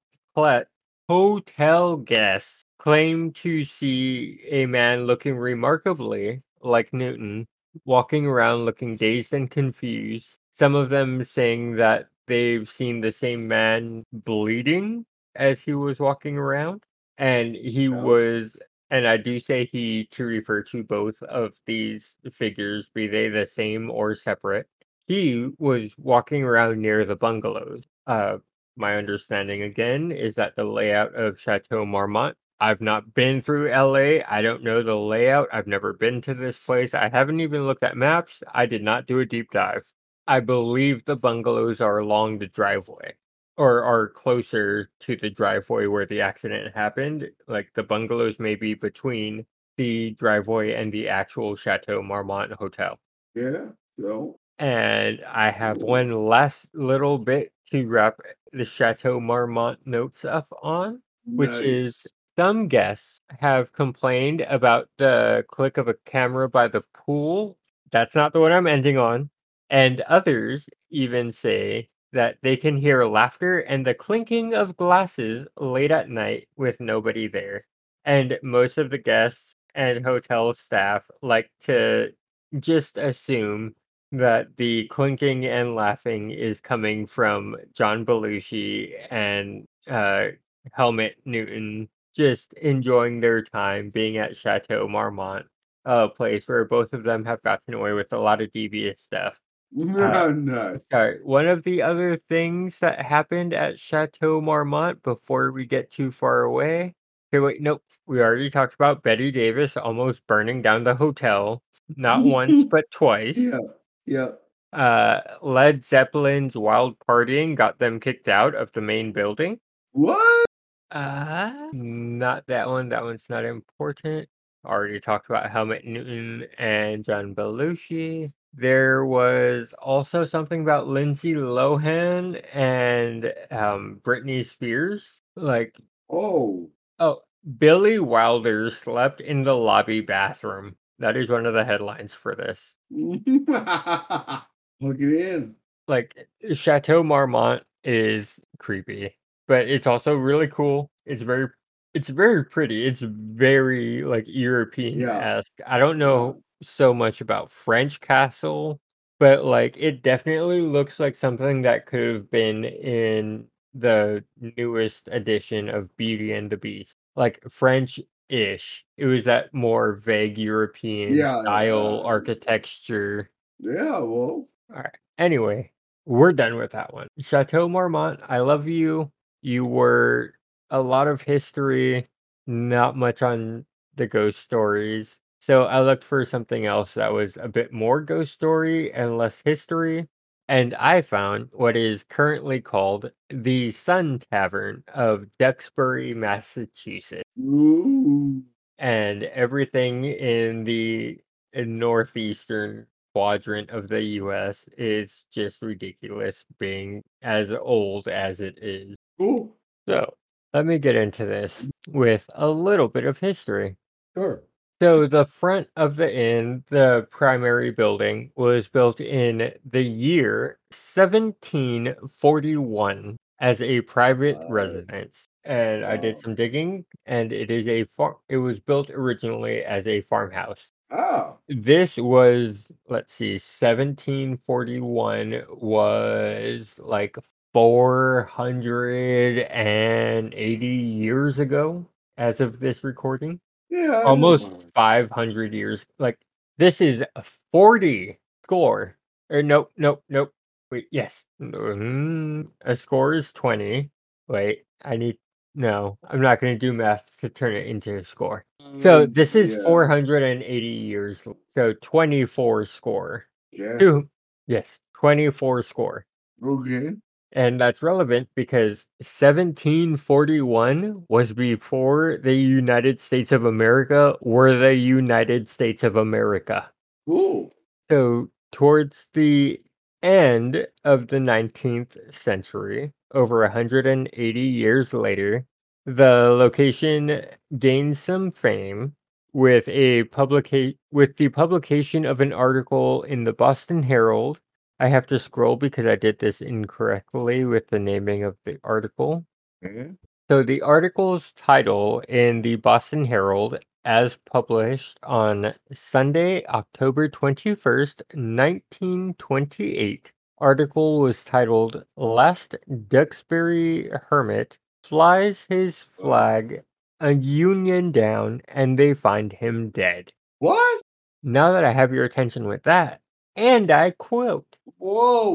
hotel guests claim to see a man looking remarkably like Newton, walking around looking dazed and confused. Some of them saying that they've seen the same man bleeding as he was walking around, and he Oh. was. And I do say he to refer to both of these figures, be they the same or separate he was walking around near the bungalows. Uh, my understanding again is that the layout of Chateau Marmont. I've not been through LA. I don't know the layout. I've never been to this place. I haven't even looked at maps. I did not do a deep dive. I believe the bungalows are along the driveway or are closer to the driveway where the accident happened. Like the bungalows may be between the driveway and the actual Chateau Marmont hotel. Yeah. So. And I have one last little bit to wrap the Chateau Marmont notes up on, which is some guests have complained about the click of a camera by the pool. That's not the one I'm ending on. And others even say that they can hear laughter and the clinking of glasses late at night with nobody there. And most of the guests and hotel staff like to just assume that the clinking and laughing is coming from John Belushi and uh, Helmut Newton just enjoying their time being at Chateau Marmont, a place where both of them have gotten away with a lot of devious stuff. Uh, no. Sorry, one of the other things that happened at Chateau Marmont before we get too far away. Okay, wait, nope. We already talked about Betty Davis almost burning down the hotel, not once but twice. Yeah. Yeah. Uh, Led Zeppelin's Wild Partying got them kicked out of the main building. What? Uh, not that one. That one's not important. Already talked about Helmut Newton and John Belushi. There was also something about Lindsay Lohan and um, Britney Spears. Like, Oh. oh, Billy Wilder slept in the lobby bathroom. That is one of the headlines for this. Plug it in. like Chateau Marmont is creepy, but it's also really cool. It's very It's very pretty. It's very, like, European-esque. I don't know so much about French castle, but, like, it definitely looks like something that could've been in the newest edition of Beauty and the Beast, like, French-ish. It was that more vague European Yeah, style yeah. architecture. Yeah, well Alright, anyway, we're done with that one. Chateau Marmont, I love you. You were a lot of history, not much on the ghost stories. So, I looked for something else that was a bit more ghost story and less history, and I found what is currently called the Sun Tavern of Duxbury, Massachusetts. Ooh. And everything in the, northeastern quadrant of the US is just ridiculous being as old as it is. Cool. So, let me get into this with a little bit of history. Sure. So, the front of the inn, the primary building, was built in the year 1741 as a private residence, and I did some digging, and it is a far it was built originally as a farmhouse. Oh. This was let's see, 1741 was, like, 480 years ago as of this recording. Yeah, Almost 500 years like, this is a 40 score or nope, nope, nope. Wait, yes. Mm, a score is 20. Wait, I need no, I'm not gonna do math to turn it into a score. So, Mm, this is yeah. 480 years, so 24 score. Yeah. 2 yes, 24 score. Okay. And that's relevant because 1741 was before the United States of America were the United States of America. Cool. So, towards the end of the 19th century, over 180 years later, the location gained some fame with a publica with the publication of an article in the Boston Herald. I have to scroll because I did this incorrectly with the naming of the article. Okay. So, the article's title in the Boston Herald, as published on Sunday, October 21st, 1928, article was titled, "Last Duxbury Hermit Flies His. Flag a Union Down and They Find Him Dead." What? Now that I have your attention with that, and I quote Whoa,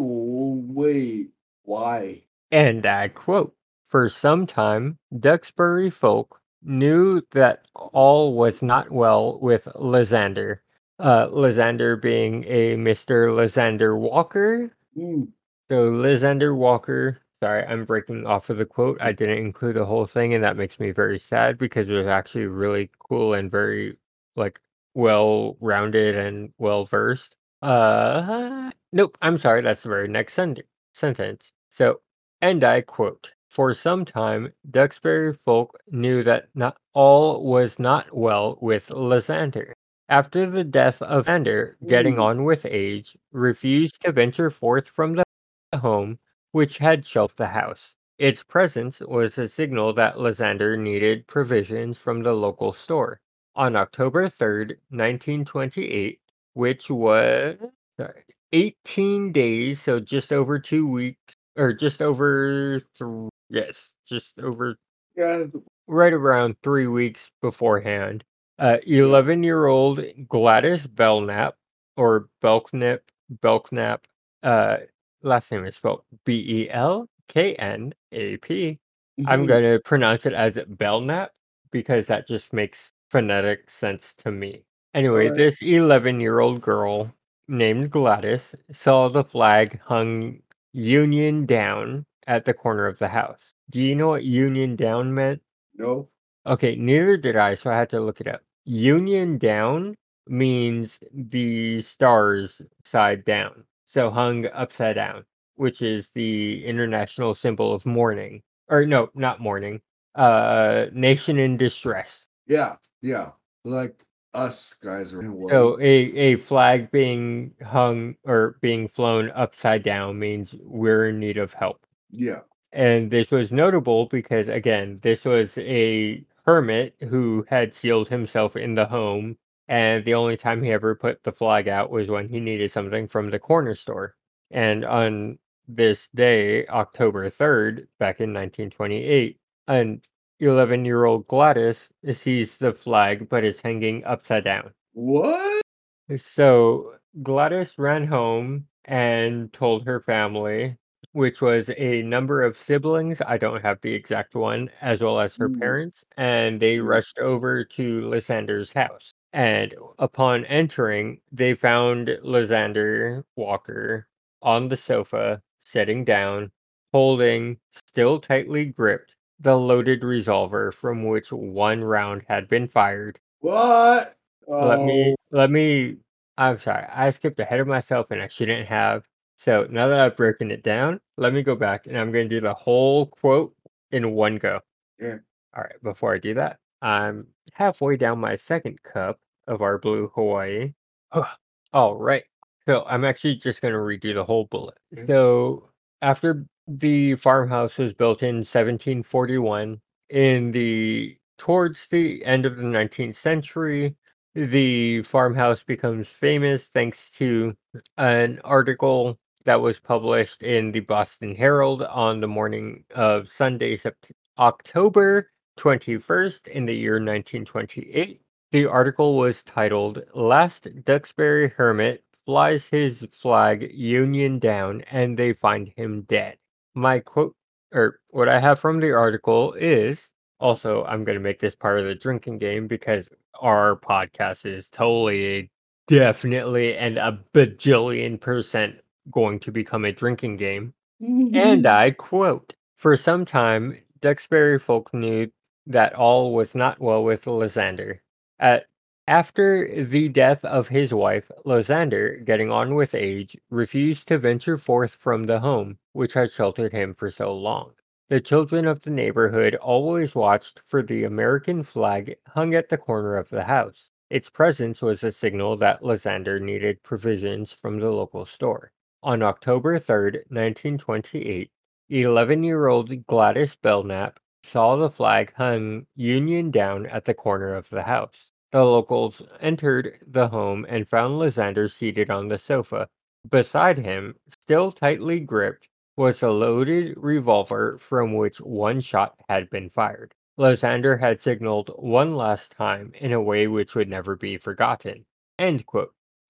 wait, why? And I quote, "For some time, Duxbury folk knew that all was not well with Lysander." Uh, Lysander being a Mr. Lysander Walker. Mm. So, Lysander Walker sorry, I'm breaking off of the quote, I didn't include the whole thing, and that makes me very sad because it was actually really cool and very, like, well-rounded and well-versed. Uh, nope, I'm sorry, that's the very next send sentence. So, and I quote, "For some time, Duxbury folk knew that not all was not well with Lysander. After the death of Lysander, getting Mm. on with age, refused to venture forth from the home which had shelved the house. Its presence was a signal that Lysander needed provisions from the local store. On October 3rd, 1928, which was sorry, 18 days, so just over 2 weeks or just over thr yes, just over Yeah. right around 3 weeks beforehand, uh, eleven-year-old Gladys Belknap or Belknip Belknap, uh, last name is spelled B-E-L-K-N-A-P. I'm Mhm. gonna pronounce it as Belknap because that just makes phonetic sense to me. Anyway, Alright. this eleven-year-old girl named Gladys saw the flag hung Union Down at the corner of the house. Do you know what Union Down meant? No. Okay, neither did I, so I had to look it up. Union Down means the stars side down, so hung upside down, which is the international symbol of mourning. Or no, not mourning, uh, nation in distress. Yeah, yeah, like us guys are in So, a a flag being hung or being flown upside down means we're in need of help. Yeah. And this was notable because, again, this was a hermit who had sealed himself in the home, and the only time he ever put the flag out was when he needed something from the corner store. And on this day, October 3rd, back in 1928, an 11 year old Gladys sees the flag but is hanging upside down. What? So Gladys ran home and told her family, which was a number of siblings. I don't have the exact one, as well as her Mm. parents, and they Mm. rushed over to Lysander's house. And upon entering, they found Lysander Walker on the sofa, sitting down, holding, still tightly gripped, the loaded revolver from which one round had been fired. What? Let me Oh, let me I'm sorry, I skipped ahead of myself and I shouldn't have. So now that I've broken it down, let me go back and I'm gonna do the whole quote in one go. Yeah. All right, before I do that, I'm halfway down my second cup of our blue Hawaii. All right. So I'm actually just going to redo the whole bullet. So after the farmhouse was built in 1741, in the towards the end of the 19th century, the farmhouse becomes famous thanks to an article that was published in the Boston Herald on the morning of Sunday, Sept- October 21st in the year 1928. The article was titled Last Duxbury Hermit Flies His Flag Union Down and They Find Him Dead. My quote, or what I have from the article is also, I'm going to make this part of the drinking game because our podcast is totally, definitely, and a bajillion percent going to become a drinking game. And mm-hmm. I quote For some time, Duxbury folk knew that all was not well with Lysander. At, after the death of his wife, Lysander, getting on with age, refused to venture forth from the home which had sheltered him for so long. The children of the neighborhood always watched for the American flag hung at the corner of the house. Its presence was a signal that Lysander needed provisions from the local store. On October 3rd, 1928, 11 year old Gladys Belknap saw the flag hung Union down at the corner of the house. The locals entered the home and found Lysander seated on the sofa. Beside him, still tightly gripped, was a loaded revolver from which one shot had been fired. Lysander had signaled one last time in a way which would never be forgotten.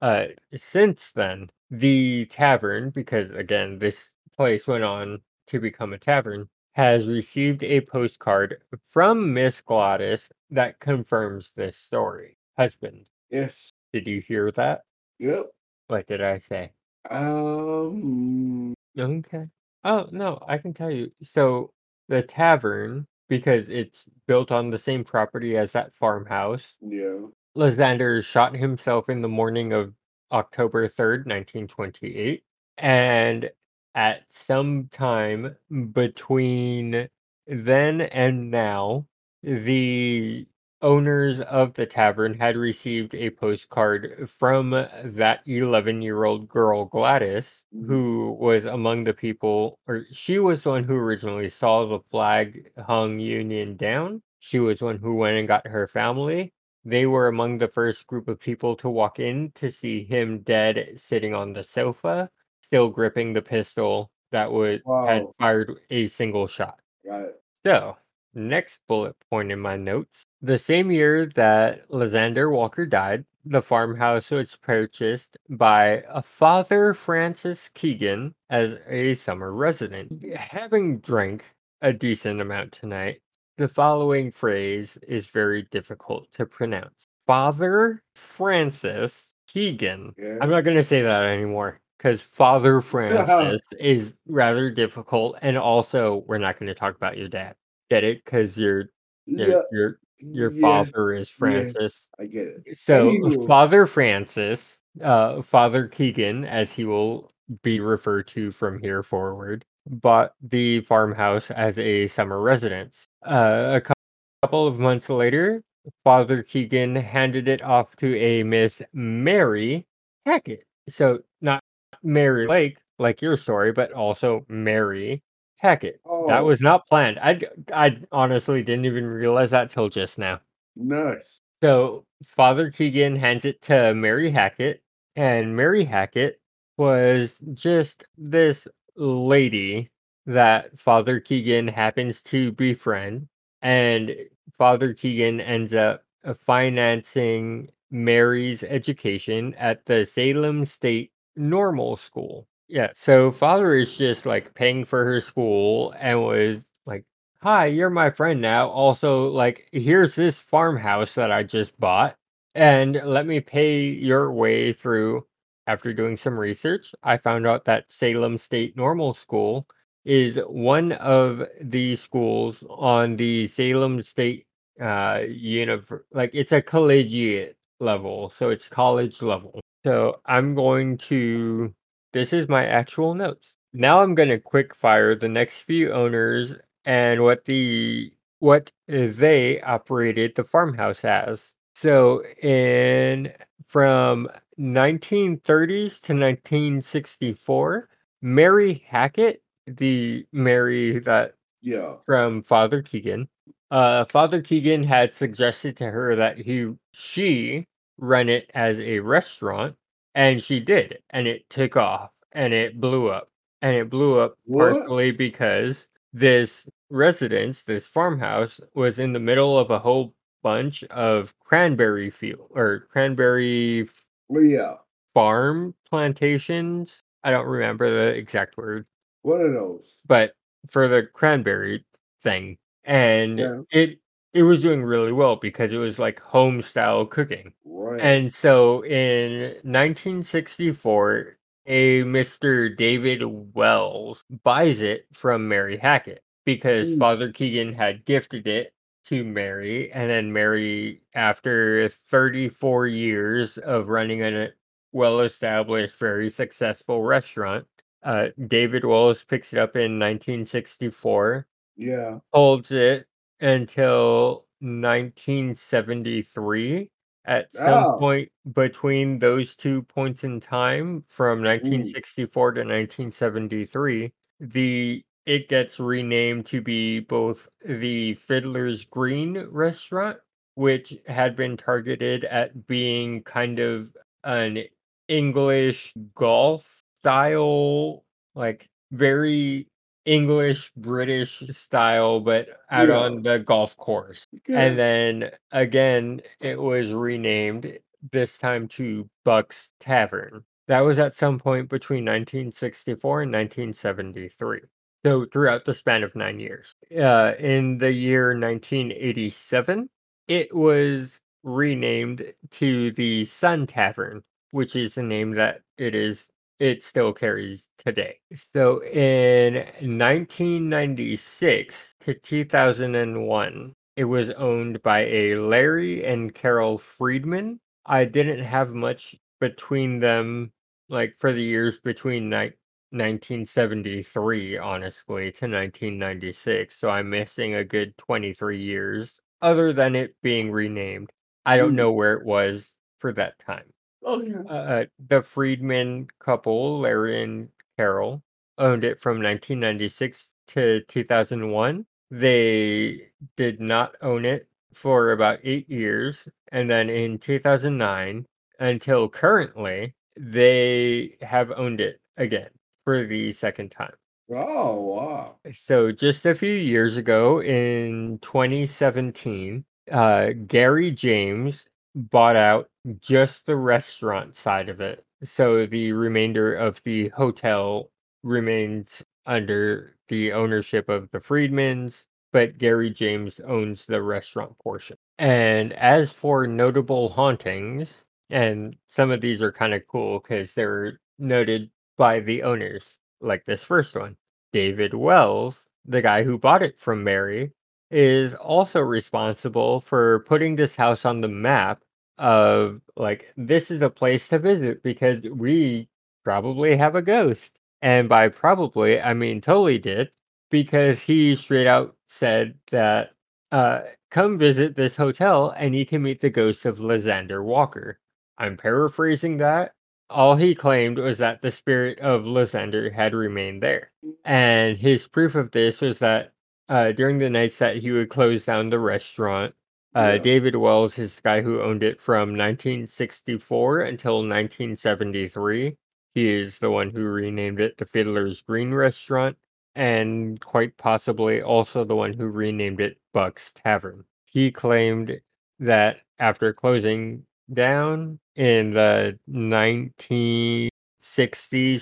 Uh, since then, the tavern, because again, this place went on to become a tavern, has received a postcard from Miss Gladys that confirms this story. Husband, yes. did you hear that? Yep. What did I say? Um. Okay. Oh, no, I can tell you. So the tavern, because it's built on the same property as that farmhouse, Yeah. Lysander shot himself in the morning of October 3rd, 1928. And at some time between then and now, the owners of the tavern had received a postcard from that 11 year old girl, Gladys, Mhm. who was among the people, or she was the one who originally saw the flag hung Union down. She was one who went and got her family. They were among the first group of people to walk in to see him dead sitting on the sofa, still gripping the pistol that would had fired a single shot. Got it. So, next bullet point in my notes. The same year that Lysander Walker died, the farmhouse was purchased by a Father Francis Keegan as a summer resident. Having drank a decent amount tonight, the following phrase is very difficult to pronounce. Father Francis Keegan. Yeah. I'm not going to say that anymore because Father Francis is rather difficult, and also we're not going to talk about your dad. Get it? Because your your Yeah. your your yes, father is. Francis. I get it. So Anywho. Father Francis, uh, Father Keegan, as he will be referred to from here forward, bought the farmhouse as a summer residence. Uh, a cou- couple of months later, Father Keegan handed it off to a Miss Mary Hackett. So not Mary Lake, like your story, but also Mary Hackett. That Oh. was not planned. I I honestly didn't even realize that till just now. Nice. So Father Keegan hands it to Mary Hackett, and Mary Hackett was just this lady that Father Keegan happens to befriend, and Father Keegan ends up uh, financing Mary's education at the Salem State Normal School. Yeah, so Father is just like paying for her school and was like, Hi, you're my friend now. Also, like, here's this farmhouse that I just bought, and let me pay your way through. After doing some research, I found out that Salem State Normal School is one of the schools on the Salem State uh univ like it's a collegiate level, so it's college level. So I'm going to this is my actual notes. Now I'm going to quick fire the next few owners and what the what they operated the farmhouse as. So in from 1930s to 1964, Mary Hackett, the Mary that Yeah. from Father Keegan, uh, Father Keegan had suggested to her that he she run it as a restaurant, and she did, and it took off, and it blew up, and it blew up What? partially because this residence, this farmhouse, was in the middle of a whole bunch of cranberry field or cranberry oh, yeah. farm plantations. I don't remember the exact word One of those. but for the cranberry thing and Yeah. it it was doing really well because it was like home style cooking Right. and so in 1964 a mr david wells buys it from mary hackett because father keegan had gifted it to mary and then mary after 34 years of running a well established very successful restaurant uh, David Wells picks it up in 1964, yeah. holds it until 1973. At some Oh. point between those two points in time, from 1964 to 1973, the it gets renamed to be both the Fiddler's Green restaurant, which had been targeted at being kind of an English golf style, like very English British style, but out Yeah. on the golf course. And then again, it was renamed this time to Buck's Tavern. That was at some point between 1964 and 1973. So throughout the span of nine years. Uh, in the year 1987, it was renamed to the Sun Tavern, which is the name that it is it still carries today. So in 1996 to 2001, it was owned by a Larry and Carol Friedman. I didn't have much between them like for the years between ni- 1973 honestly to 1996 so i'm missing a good 23 years other than it being renamed i don't Hmm. know where it was for that time. Uh, the Friedman couple, Larry and Carol, owned it from 1996 to 2001. They did not own it for about eight years. And then in 2009 until currently, they have owned it again for the second time. Oh, wow. So just a few years ago in 2017, uh, Gary James bought out just the restaurant side of it. So the remainder of the hotel remains under the ownership of the Friedmans, but Gary James owns the restaurant portion. And as for notable hauntings, and some of these are kind of cool because they're noted by the owners, like this first one. David Wells, the guy who bought it from Mary, is also responsible for putting this house on the map of like this is a place to visit because we probably have a ghost. And by probably, I mean totally did because he straight out said that uh come visit this hotel and you can meet the ghost of Lysander Walker. I'm paraphrasing that all he claimed was that the spirit of Lysander had remained there. And his proof of this was that uh, during the nights that he would close down the restaurant, uh, Yeah. David Wells is the guy who owned it from 1964 until 1973. He is the one who renamed it the Fiddler's Green Restaurant, and quite possibly also the one who renamed it Buck's Tavern. He claimed that after closing down in the 1960s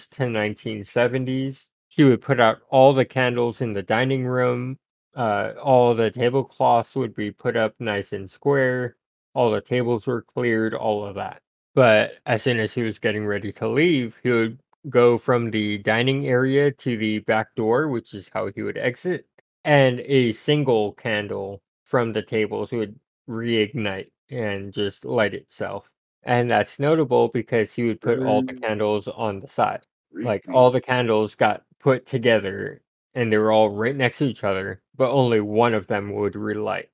to 1970s, he would put out all the candles in the dining room. Uh, all the tablecloths would be put up nice and square. All the tables were cleared, all of that. But as soon as he was getting ready to leave, he would go from the dining area to the back door, which is how he would exit, and a single candle from the tables would reignite and just light itself. And that's notable because he would put all the Mm. candles on the side. Like all the candles got put together and they were all right next to each other, but only one of them would relight.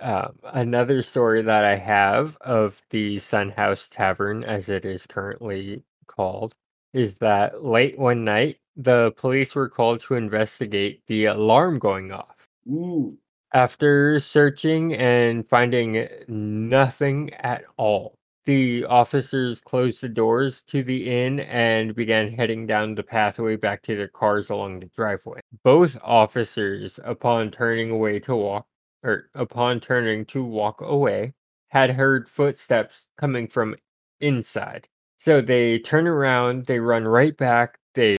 Um, another story that I have of the Sun House Tavern, as it is currently called, is that late one night, the police were called to investigate the alarm going off. Ooh. After searching and finding nothing at all, the officers closed the doors to the inn and began heading down the pathway back to their cars along the driveway. Both officers, upon turning away to walk, or upon turning to walk away, had heard footsteps coming from inside. So they turn around, they run right back, they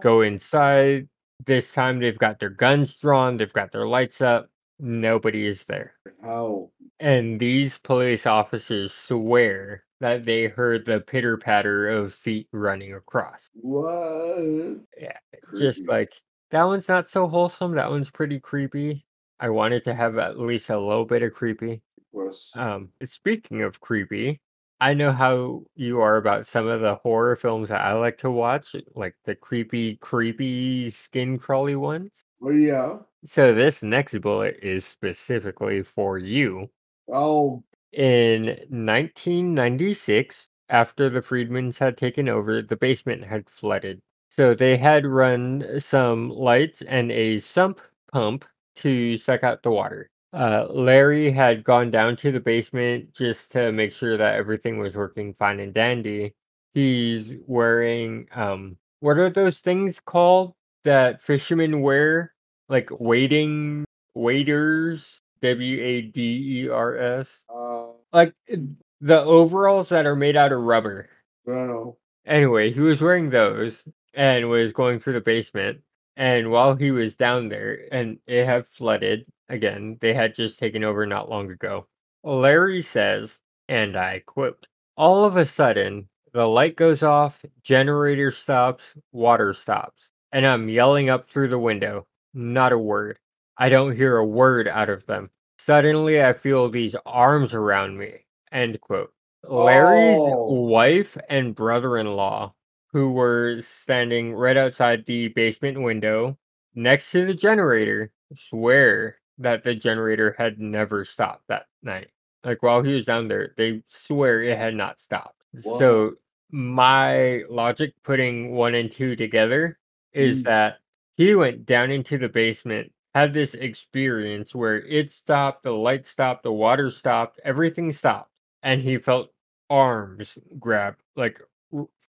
go inside. This time they've got their guns drawn, they've got their lights up. Nobody is there. Oh. And these police officers swear that they heard the pitter patter of feet running across. What? Yeah, just like that one's not so wholesome. That one's pretty creepy. I wanted to have at least a little bit of creepy. Gross. Um, speaking of creepy, I know how you are about some of the horror films that I like to watch, like the creepy, creepy, skin crawly ones. Oh yeah. So this next bullet is specifically for you. Oh. In 1996, after the Friedmans had taken over, the basement had flooded. So they had run some lights and a sump pump to suck out the water. Uh, Larry had gone down to the basement just to make sure that everything was working fine and dandy. He's wearing um what are those things called that fishermen wear? Like waiting waiters W A D E R S. Uh. Like uh, the overalls that are made out of rubber. Know. Anyway, he was wearing those and was going through the basement. And while he was down there, and it had flooded again, they had just taken over not long ago. Larry says, and I quote, All of a sudden, the light goes off, generator stops, water stops, and I'm yelling up through the window. Not a word. I don't hear a word out of them. Suddenly, I feel these arms around me. End quote. Larry's Oh. wife and brother in law, who were standing right outside the basement window next to the generator, swear that the generator had never stopped that night. Like while he was down there, they swear it had not stopped. Wow. So, my logic putting one and two together is Mm. that he went down into the basement, had this experience where it stopped, the light stopped, the water stopped, everything stopped, and he felt arms grab, like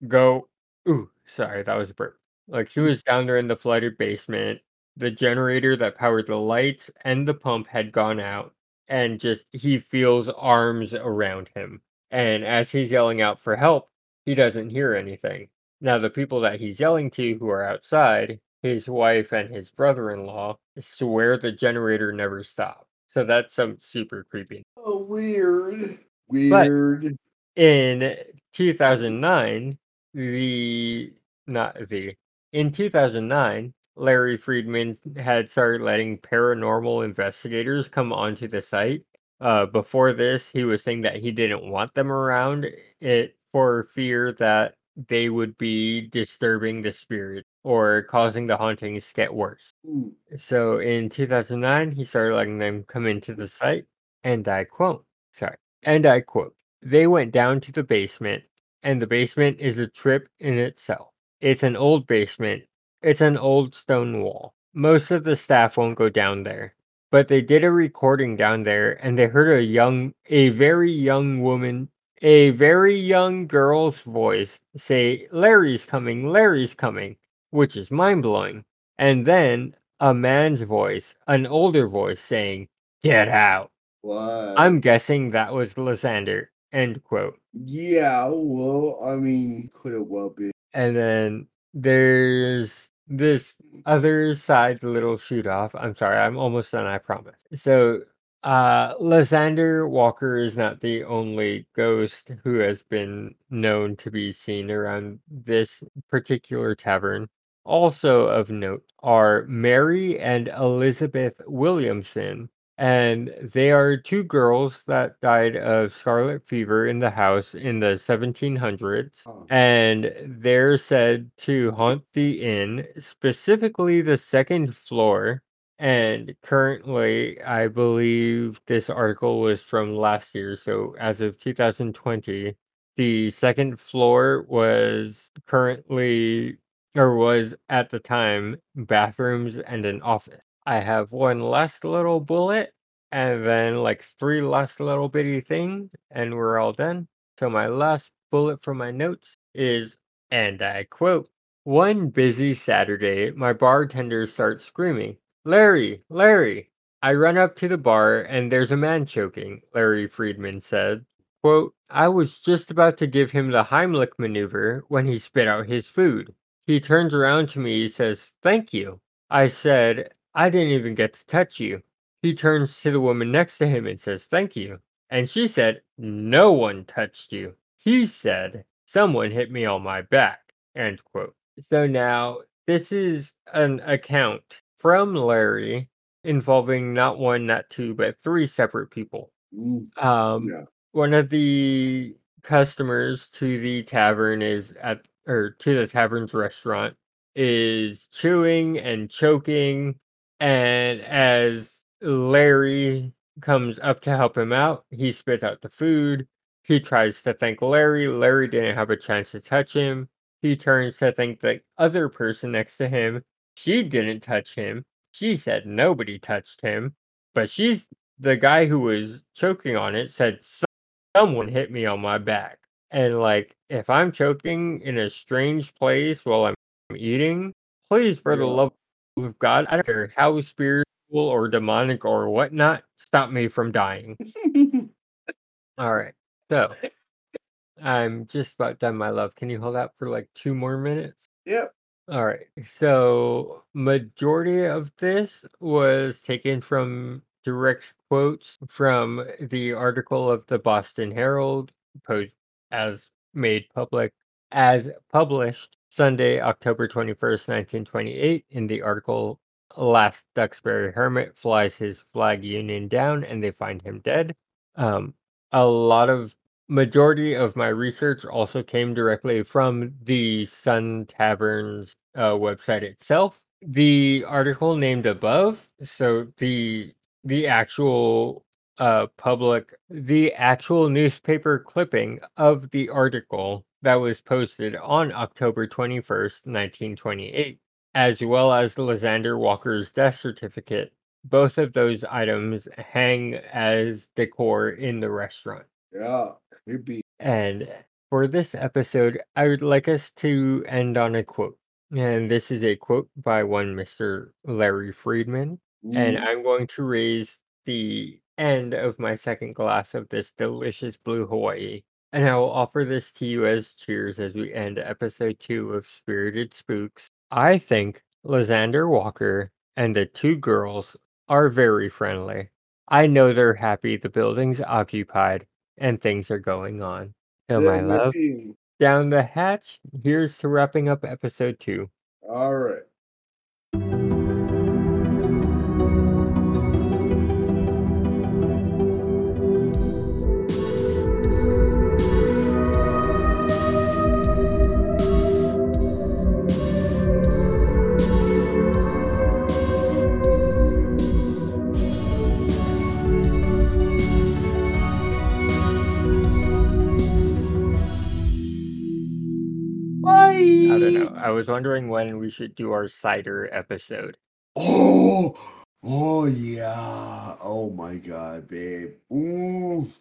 go. Ooh, sorry, that was a burp. Like he hmm. was down there in the flooded basement. The generator that powered the lights and the pump had gone out, and just he feels arms around him. And as he's yelling out for help, he doesn't hear anything. Now, the people that he's yelling to who are outside, his wife and his brother in law, swear the generator never stopped. So that's some super creepy. Oh, weird. Weird. In 2009, the not the in 2009, Larry Friedman had started letting paranormal investigators come onto the site. Uh, before this, he was saying that he didn't want them around it for fear that they would be disturbing the spirit or causing the hauntings to get worse. Mm. So in 2009, he started letting them come into the site, and I quote, sorry, and I quote, they went down to the basement and the basement is a trip in itself. It's an old basement, it's an old stone wall. Most of the staff won't go down there, but they did a recording down there and they heard a young, a very young woman, a very young girl's voice say, Larry's coming, Larry's coming, which is mind blowing. And then a man's voice, an older voice saying, Get out. What? I'm guessing that was Lysander. End quote. Yeah, well, I mean, could have well been. And then there's this other side little shoot off. I'm sorry, I'm almost done, I promise. So uh Lysander Walker is not the only ghost who has been known to be seen around this particular tavern. Also of note are Mary and Elizabeth Williamson, and they are two girls that died of scarlet fever in the house in the 1700s Oh. and they're said to haunt the inn specifically the second floor and currently i believe this article was from last year so as of 2020 the second floor was currently or was at the time bathrooms and an office I have one last little bullet and then like three last little bitty things, and we're all done. So, my last bullet from my notes is, and I quote, one busy Saturday, my bartender starts screaming, Larry, Larry. I run up to the bar and there's a man choking, Larry Friedman said. Quote, I was just about to give him the Heimlich maneuver when he spit out his food. He turns around to me, and says, Thank you. I said, I didn't even get to touch you. He turns to the woman next to him and says, Thank you. And she said, No one touched you. He said, Someone hit me on my back. End quote. So now, this is an account from Larry involving not one, not two, but three separate people. Um, yeah. one of the customers to the tavern is at or to the tavern's restaurant is chewing and choking and as Larry comes up to help him out, he spits out the food. He tries to thank Larry. Larry didn't have a chance to touch him. He turns to thank the other person next to him. She didn't touch him. She said nobody touched him. But she's the guy who was choking on it said someone hit me on my back. And like if I'm choking in a strange place while I'm eating, please for the love of God, I don't care how spiritual or demonic or whatnot, stop me from dying. All right. So I'm just about done, my love. Can you hold out for like two more minutes? yep. All right. So majority of this was taken from direct quotes from the article of the Boston Herald post as made public as published Sunday, October 21st, 1928 in the article Last Duxbury Hermit flies his flag union down and they find him dead. Um a lot of majority of my research also came directly from the Sun Tavern's uh, website itself. The article named above, so the the actual uh public the actual newspaper clipping of the article that was posted on October 21st, 1928, as well as Lysander Walker's death certificate. Both of those items hang as decor in the restaurant. Yeah. And for this episode, I would like us to end on a quote. And this is a quote by one Mr. Larry Friedman. And Mm, I'm going to raise the end of my second glass of this delicious blue Hawaii. And I will offer this to you as cheers as we end episode two of Spirited Spooks. I think Lysander Walker and the two girls are very friendly. I know they're happy the building's occupied and things are going on. So, my yeah, my love, down the hatch, here's to wrapping up episode two. All right. I was wondering when we should do our cider episode. Oh, oh yeah. Oh my god, babe. Ooh.